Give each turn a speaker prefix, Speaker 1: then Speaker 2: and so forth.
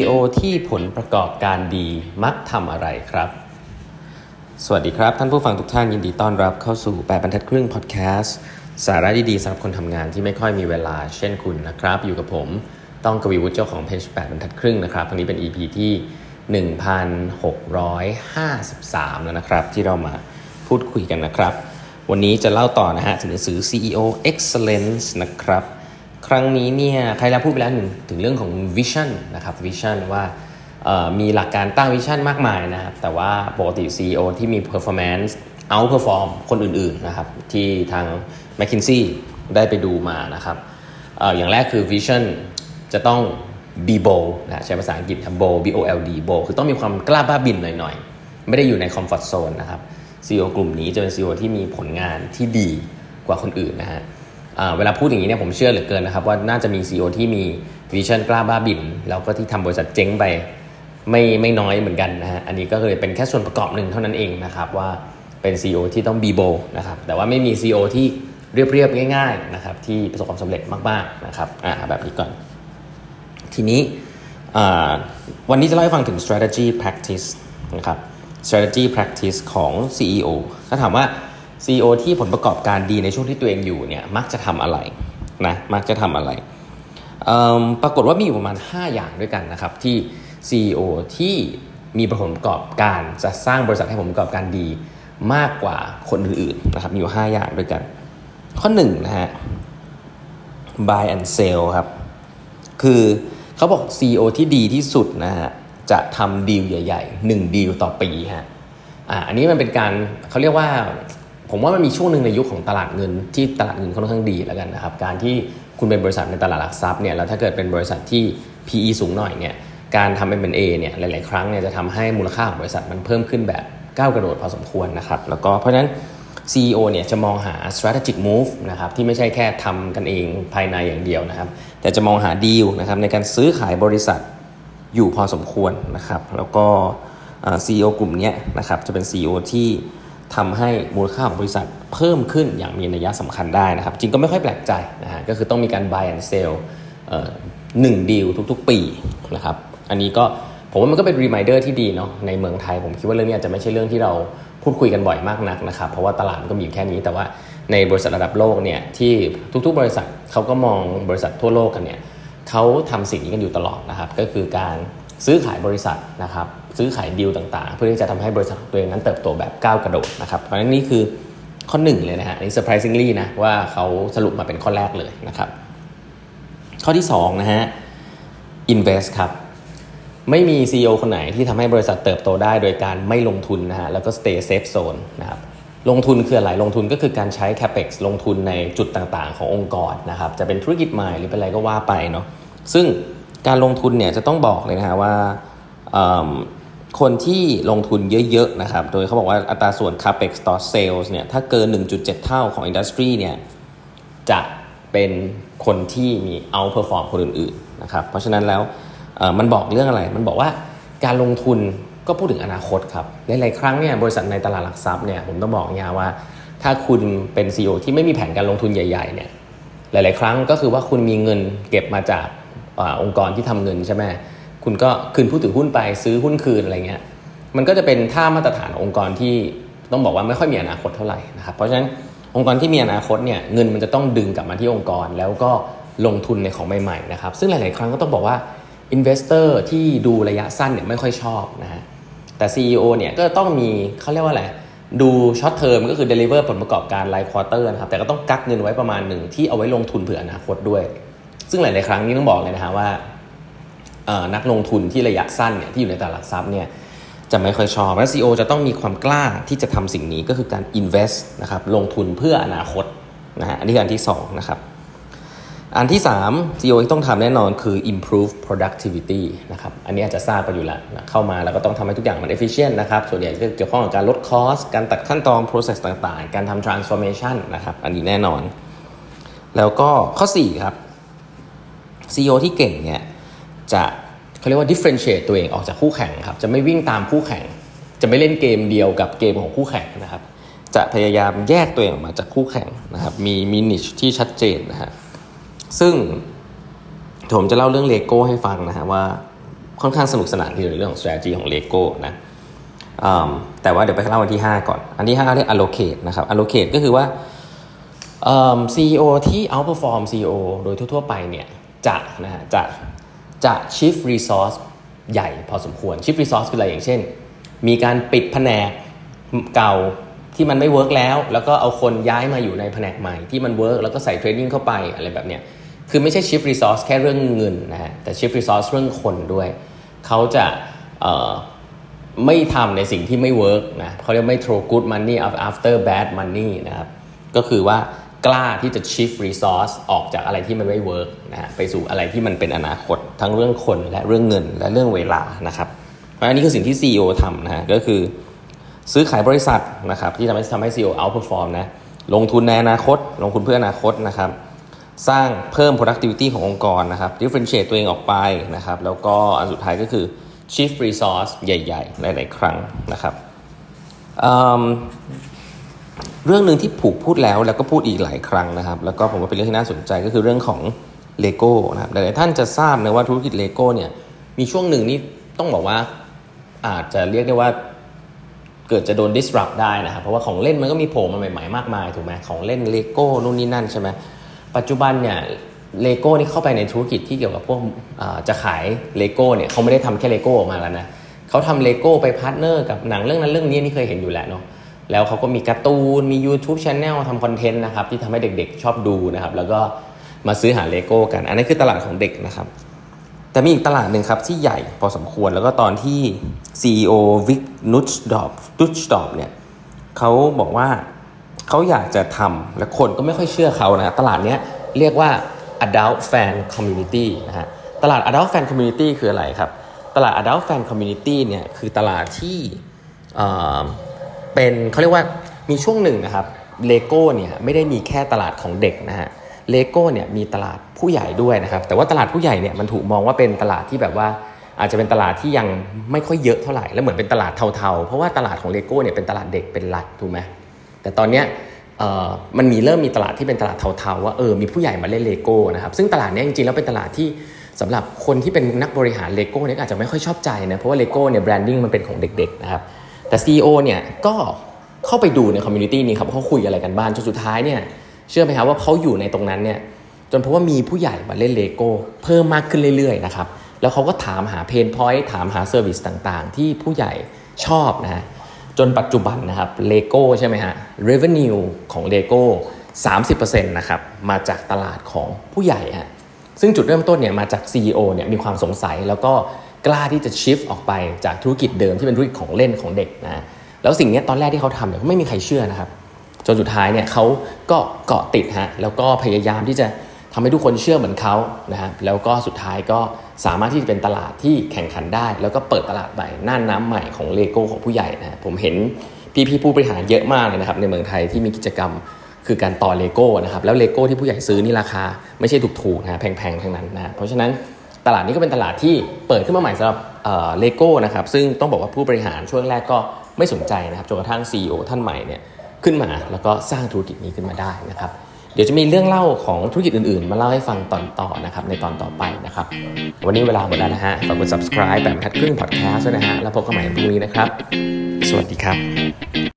Speaker 1: CEO ที่ผลประกอบการดีมักทำอะไรครับ สวัสดีครับ ท่านผู้ฟังทุกท่านยินดีต้อนรับเข้าสู่ 8บรรทัดครึ่งพอดแคสต์สาระดีๆสำหรับคนทำงานที่ไม่ค่อยมีเวลาเช่นคุณนะครับ อยู่กับผมต้องกวีวุฒิเจ้าของเพจ8บรรทัดครึ่งนะครับวันนี้เป็น EP ที่ 1653 แล้วนะครับ ที่เรามาพูดคุยกันนะครับ วันนี้จะเล่าต่อนะฮะถึงหนังสือ CEO Excellence นะครับ ครั้งนี้เนี่ยใครแล้วพูดไปแล้วหนึ่งถึงเรื่องของ vision นะครับ vision ว่ามีหลักการตั้ง vision มากมายนะครับแต่ว่าปกติ CEO ที่มี performance outperform คนอื่นๆนะครับที่ทาง McKinsey ได้ไปดูมานะครับออย่างแรกคือ vision จะต้อง be bold นะใช้ภาษาอังกฤษ bold b o l d bold คือต้องมีความกล้าบ้าบินหน่อยๆ ไม่ได้อยู่ใน comfort zone นะครับ CEO กลุ่มนี้จะเป็น CEO ที่มีผลงานที่ดีกว่าคนอื่นนะฮะ เวลาพูดอย่างนี้เนี่ยผมเชื่อเหลือเกินนะครับว่าน่าจะมี CEO ที่มีวิชั่นกล้าบ้าบิน แล้วก็ที่ทำบริษัทเจ๊งไปไม่ไม่น้อยเหมือนกันนะฮะอันนี้ก็เลยเป็นแค่ส่วนประกอบหนึ่งเท่านั้นเองนะครับว่าเป็น CEO ที่ต้องบีโบนะครับแต่ว่าไม่มี CEO ที่เรียบๆง่ายๆนะครับที่ประสบความสำเร็จมากๆนะครับอ่าแบบนี้ก่อน ทีนี้วันนี้จะเล่าให้ฟังถึง strategy practice นะครับ strategy practice ของ CEO ถ้าถามว่า CEO ที่ผลประกอบการดีในช่วงที่ตัวเองอยู่เนี่ยมักจะทำอะไรนะมักจะทำอะไร ปรากฏว่ามีอยู่ประมาณ 5 อย่างด้วยกันนะครับที่ CEO ที่มีผลประกอบการจะสร้างบริษัทให้ผลประกอบการดีมากกว่าคนอื่นๆนะครับมีอยู่ 5 อย่างด้วยกัน ข้อ1นะฮะ buy and sell ครับ คือเขาบอก CEO ที่ดีที่สุดนะฮะจะทำดีลใหญ่ๆ1ดีลต่อปีฮะอ่าอันนี้มันเป็นการเขาเรียกว่า ผมว่ามันมีช่วงหนึ่งในยุคของตลาดเงินที่ตลาดเงินค่อนข้างดีแล้วกันนะครับการที่คุณเป็นบริษัทในตลาดหลักทรัพย์เนี่ยแล้วถ้าเกิดเป็นบริษัทที่ PE สูงหน่อยเนี่ยการทำ M&A เนี่ยหลาย ๆ ครั้งเนี่ยจะทำให้มูลค่าของบริษัทมันเพิ่มขึ้นแบบก้าวกระโดดพอสมควรนะครับแล้วก็เพราะฉะนั้น CEO เนี่ยจะมองหา strategic move นะครับที่ไม่ใช่แค่ทำกันเองภายในอย่างเดียวนะครับ แต่จะมองหาดีลนะครับในการซื้อขายบริษัทอยู่พอสมควรนะครับ แล้วก็ CEO กลุ่มนี้นะครับจะเป็น CEO ที่ ทำให้มูลค่าของบริษัทเพิ่มขึ้นอย่างมีนัยสำคัญได้นะครับ จริงก็ไม่ค่อยแปลกใจนะฮะก็คือต้องมีการ buy and sell หนึ่งดีลทุกๆ ปีนะครับ อันนี้ก็ผมว่ามันก็เป็น reminder ที่ดีเนาะในเมืองไทย ผมคิดว่าเรื่องนี้อาจจะไม่ใช่เรื่องที่เราพูดคุยกันบ่อยมากนักนะครับ เพราะว่าตลาดก็มีแค่นี้ แต่ว่าในบริษัทระดับโลกเนี่ยที่ทุกๆ บริษัทเขาก็มองบริษัททั่วโลกกันเนี่ยเขาทำสิ่งนี้กันอยู่ตลอดนะครับ ก็คือการซื้อขายบริษัทนะครับ ซื้อขายดีลต่างๆ เพื่อที่จะทำให้บริษัทตัวเองนั้นเติบโตแบบก้าวกระโดดนะครับเพราะฉะนั้นนี่คือข้อหนึ่งเลยนะฮะนี่ surprisingly นะว่าเขาสรุปมาเป็นข้อแรกเลยนะครับ ข้อที่2นะฮะ invest ครับไม่มี CEO คนไหนที่ทำให้บริษัทเติบโตได้โดยการไม่ลงทุนนะฮะแล้วก็ stay safe zone นะครับลงทุนคืออะไรลงทุนก็คือการใช้ capex ลงทุนในจุดต่างๆ ขององค์กรนะครับจะเป็นธุรกิจใหม่หรือเป็นอะไรก็ว่าไปเนาะซึ่งการลงทุนเนี่ยจะต้องบอกเลยนะฮะว่า คนที่ลงทุนเยอะๆนะครับ โดยเขาบอกว่าอัตราส่วน capex ต่อ sales เนี่ย ถ้าเกิน 1.7 เท่าของอินดัสทรีเนี่ย จะเป็นคนที่มี outperform คนอื่นๆนะครับ เพราะฉะนั้นแล้วมันบอกเรื่องอะไร มันบอกว่าการลงทุนก็พูดถึงอนาคตครับ หลายๆครั้งเนี่ยบริษัทในตลาดหลักทรัพย์เนี่ยผมต้องบอกอย่างว่า ถ้าคุณเป็น CEO ที่ไม่มีแผนการลงทุนใหญ่ๆเนี่ย หลาย ๆ ครั้งก็คือว่าคุณมีเงินเก็บมาจากอองค์กรที่ทำเงินใช่ไหม คุณก็คืนผู้ถือหุ้นไปซื้อหุ้นคืนอะไรเงี้ยมันก็จะเป็นท่ามาตรฐานองค์กรที่ต้องบอกว่าไม่ค่อยมีอนาคตเท่าไหร่นะครับเพราะฉะนั้นองค์กรที่มีอนาคตเนี่ยเงินมันจะต้องดึงกลับมาที่องค์กร แล้วก็ลงทุนในของใหม่ๆนะครับซึ่งหลาย ๆ ครั้งก็ต้องบอกว่า investor ที่ดูระยะสั้นเนี่ยไม่ค่อยชอบนะฮะแต่ CEO เนี่ยก็ต้องมีเขาเรียกว่าอะไรดู short term ก็คือ deliver ผลประกอบการราย quarter นะครับแต่ก็ต้องกักเงินไว้ประมาณหนึ่งที่เอาไว้ลงทุนเผื่ออนาคตด้วย ซึ่งหลาย ๆ ครั้งนี้ต้องบอกเลยนะฮะว่า นักลงทุนที่ระยะสั้นเนี่ยที่อยู่ในตลาดหลักทรัพย์เนี่ยจะไม่ค่อยชอบและ CEO จะต้องมีความกล้าที่จะทำสิ่งนี้ก็คือการ invest นะครับลงทุนเพื่ออนาคตนะฮะอันนี้อันที่2นะครับอันที่ 3 CEO ที่ต้องทำแน่นอนคือ improve productivity นะครับอันนี้อาจจะทราบไปอยู่แล้วเข้ามาแล้วก็ต้องทำให้ทุกอย่างมัน efficient นะครับส่วนใหญ่จะเกี่ยวข้องกับการลด cost การตัดขั้นตอน process ต่างๆ การทำ transformation นะครับอันนี้แน่นอน แล้วก็ข้อ4ครับ CEO ที่เก่งเนี่ย จะเขาเรียกว่า differentiate ตัวเองออกจากคู่แข่งครับจะไม่วิ่งตามคู่แข่ง จะไม่เล่นเกมเดียวกับเกมของคู่แข่งนะครับ จะพยายามแยกตัวเองออกมาจากคู่แข่งนะครับมีมีนิชที่ชัดเจนนะฮะซึ่งผมจะเล่าเรื่องเลโก้ให้ฟังนะฮะว่าค่อนข้างสนุกสนานที่ในเรื่องของ strategy ของ Lego นะแต่ว่าเดี๋ยวไปเล่าวันที่ 5 ก่อน อันที่5เรียก allocate นะครับ allocate ก็คือว่า CEO ที่ outperform CEO โดยทั่ว ๆ ไปเนี่ยจะนะฮะจะ จะ shift resource ใหญ่พอสมควร shift resource คืออะไรอย่างเช่น มีการปิดแผนกเก่าที่มันไม่ work แล้ว แล้วก็เอาคนย้ายมาอยู่ในแผนกใหม่ที่มัน work แล้วก็ใส่ training เข้าไปอะไรแบบเนี้ยคือไม่ใช่ shift resource แค่เรื่องเงินนะฮะแต่ shift resource เรื่องคนด้วย เขาจะไม่ทำในสิ่งที่ไม่ work นะเขาเรียกไม่ throw good money after bad money นะครับก็คือว่า กล้าที่จะ shift resource ออกจากอะไรที่มันไม่ work นะฮะไปสู่อะไรที่มันเป็นอนาคต ทั้งเรื่องคนและเรื่องเงินและเรื่องเวลานะครับอันนี้คือสิ่งที่ CEO ทำนะฮะก็คือ ซื้อขายบริษัทนะครับที่ทำให้ทำให้ CEO outperform นะลงทุนในอนาคต ลงทุนเพื่ออนาคตนะครับสร้างเพิ่ม productivity ขององค์กรนะครับ differentiate ตัวเองออกไปนะครับแล้วก็อันสุดท้ายก็คือ shift resource ใหญ่ ๆ หลาย ๆ ครั้งนะครับ เรื่องหนึ่งที่ผูกพูดแล้วแล้วก็พูดอีกหลายครั้งนะครับ แล้วก็ผมว่าเป็นเรื่องที่น่าสนใจก็คือเรื่องของเลโก้นะครับหลายท่านจะทราบนะว่าธุรกิจเลโก้เนี่ยมีช่วงหนึ่งนี่ต้องบอกว่าอาจจะเรียกได้ว่าเกือบจะโดน disrupt ได้นะครับเพราะว่าของเล่นมันก็มีโผล่มาใหม่ๆมากมายถูกไหมของเล่นเลโก้นู่นนี่นั่นใช่ไหมปัจจุบันเนี่ยเลโก้นี่เข้าไปในธุรกิจที่เกี่ยวกับพวกจะขายเลโก้เนี่ยเขาไม่ได้ทำแค่เลโก้ออกมาแล้วนะเขาทำเลโก้ไป partner กับหนังเรื่องนั้นเรื่องนี้นี่เคยเห็นอยู่แล้วเนาะ แล้วเขาก็มีการ์ตูนมี YouTube Channel ทำ content นะครับที่ทำให้เด็กๆชอบดูนะครับ แล้วก็มาซื้อหาเลโก้กัน อันนี้คือตลาดของเด็กนะครับ แต่มีอีกตลาดหนึ่งครับที่ใหญ่พอสมควรแล้วก็ตอนที่ CEO วิกนุชดอปดุชดอปเนี่ยเขาบอกว่าเขาอยากจะทำและคนก็ไม่ค่อยเชื่อเขานะตลาดนี้เรียกว่า adult fan community นะฮะตลาด adult fan community คืออะไรครับ ตลาด adult fan community เนี่ยคือตลาดที่ เป็นเขาเรียกว่ามีช่วงหนึ่งนะครับเลโก้เนี่ยไม่ได้มีแค่ตลาดของเด็กนะฮะเลโก้เนี่ยมีตลาดผู้ใหญ่ด้วยนะครับแต่ว่าตลาดผู้ใหญ่เนี่ยมันถูกมองว่าเป็นตลาดที่แบบว่าอาจจะเป็นตลาดที่ยังไม่ค่อยเยอะเท่าไหร่แล้วเหมือนเป็นตลาดเทาๆ เพราะว่าตลาดของเลโก้เนี่ยเป็นตลาดเด็กเป็นหลักถูกไหมแต่ตอนเนี้ยมันมีเริ่มมีตลาดที่เป็นตลาดเทาๆว่าเออมีผู้ใหญ่มาเล่นเลโก้นะครับซึ่งตลาดนี้จริงๆแล้วเป็นตลาดที่สำหรับคนที่เป็นนักบริหารเลโก้เนี่ยอาจจะไม่ค่อยชอบใจนะเพราะว่าเลโก้เนี่ย branding มันเป็นของเด็กๆนะครับ แต่ CEO เนี่ยก็เข้าไปดูใน community นี้ครับเขาคุยอะไรกันบ้างจนสุดท้ายเนี่ยเชื่อไหมครับว่าเขาอยู่ในตรงนั้นเนี่ยจนเพราะว่ามีผู้ใหญ่มาเล่นเลโก้เพิ่มมากขึ้นเรื่อยๆนะครับแล้วเขาก็ถามหา pain point ถามหา service ต่างๆ ที่ผู้ใหญ่ชอบนะฮะจนปัจจุบันนะครับเลโก้ใช่ไหมฮะ revenue ของเลโก้30%นะครับมาจากตลาดของผู้ใหญ่ฮะซึ่งจุดเริ่มต้นเนี่ยมาจาก CEO เนี่ยมีความสงสัยแล้วก็ กล้าที่จะ shift ออกไปจากธุรกิจเดิมที่เป็นธุรกิจของเล่นของเด็กนะแล้วสิ่งนี้ตอนแรกที่เขาทำเนี่ยไม่มีใครเชื่อนะครับ จนสุดท้ายเนี่ยเขาก็เกาะติดฮะแล้วก็พยายามที่จะทำให้ทุกคนเชื่อเหมือนเขานะฮะแล้วก็สุดท้ายก็สามารถที่จะเป็นตลาดที่แข่งขันได้ แล้วก็เปิดตลาดใหม่น่านน้ำใหม่ของเลโก้ของผู้ใหญ่นะผมเห็นพี่ๆผู้บริหารเยอะมากเลยนะครับในเมืองไทยที่มีกิจกรรมคือการต่อเลโก้นะครับแล้วเลโก้ที่ผู้ใหญ่ซื้อนี่ราคาไม่ใช่ถูกๆนะแพงๆทั้งนั้นนะเพราะฉะนั้น ตลาดนี้ก็เป็นตลาดที่เปิดขึ้นมาใหม่สำหรับเลโก้นะครับซึ่งต้องบอกว่าผู้บริหารช่วงแรกก็ไม่สนใจนะครับจนกระทั่ง CEO ท่านใหม่เนี่ยขึ้นมาแล้วก็สร้างธุรกิจนี้ขึ้นมาได้นะครับเดี๋ยวจะมีเรื่องเล่าของธุรกิจอื่นๆ มาเล่าให้ฟังตอนต่อนะครับในตอนต่อไปนะครับ วันนี้เวลาหมดแล้วนะฮะฝากกด subscribe แบบแพทครึ่ง podcast ด้วยนะฮะแล้วพบกันใหม่พรุ่งนี้นะครับ สวัสดีครับ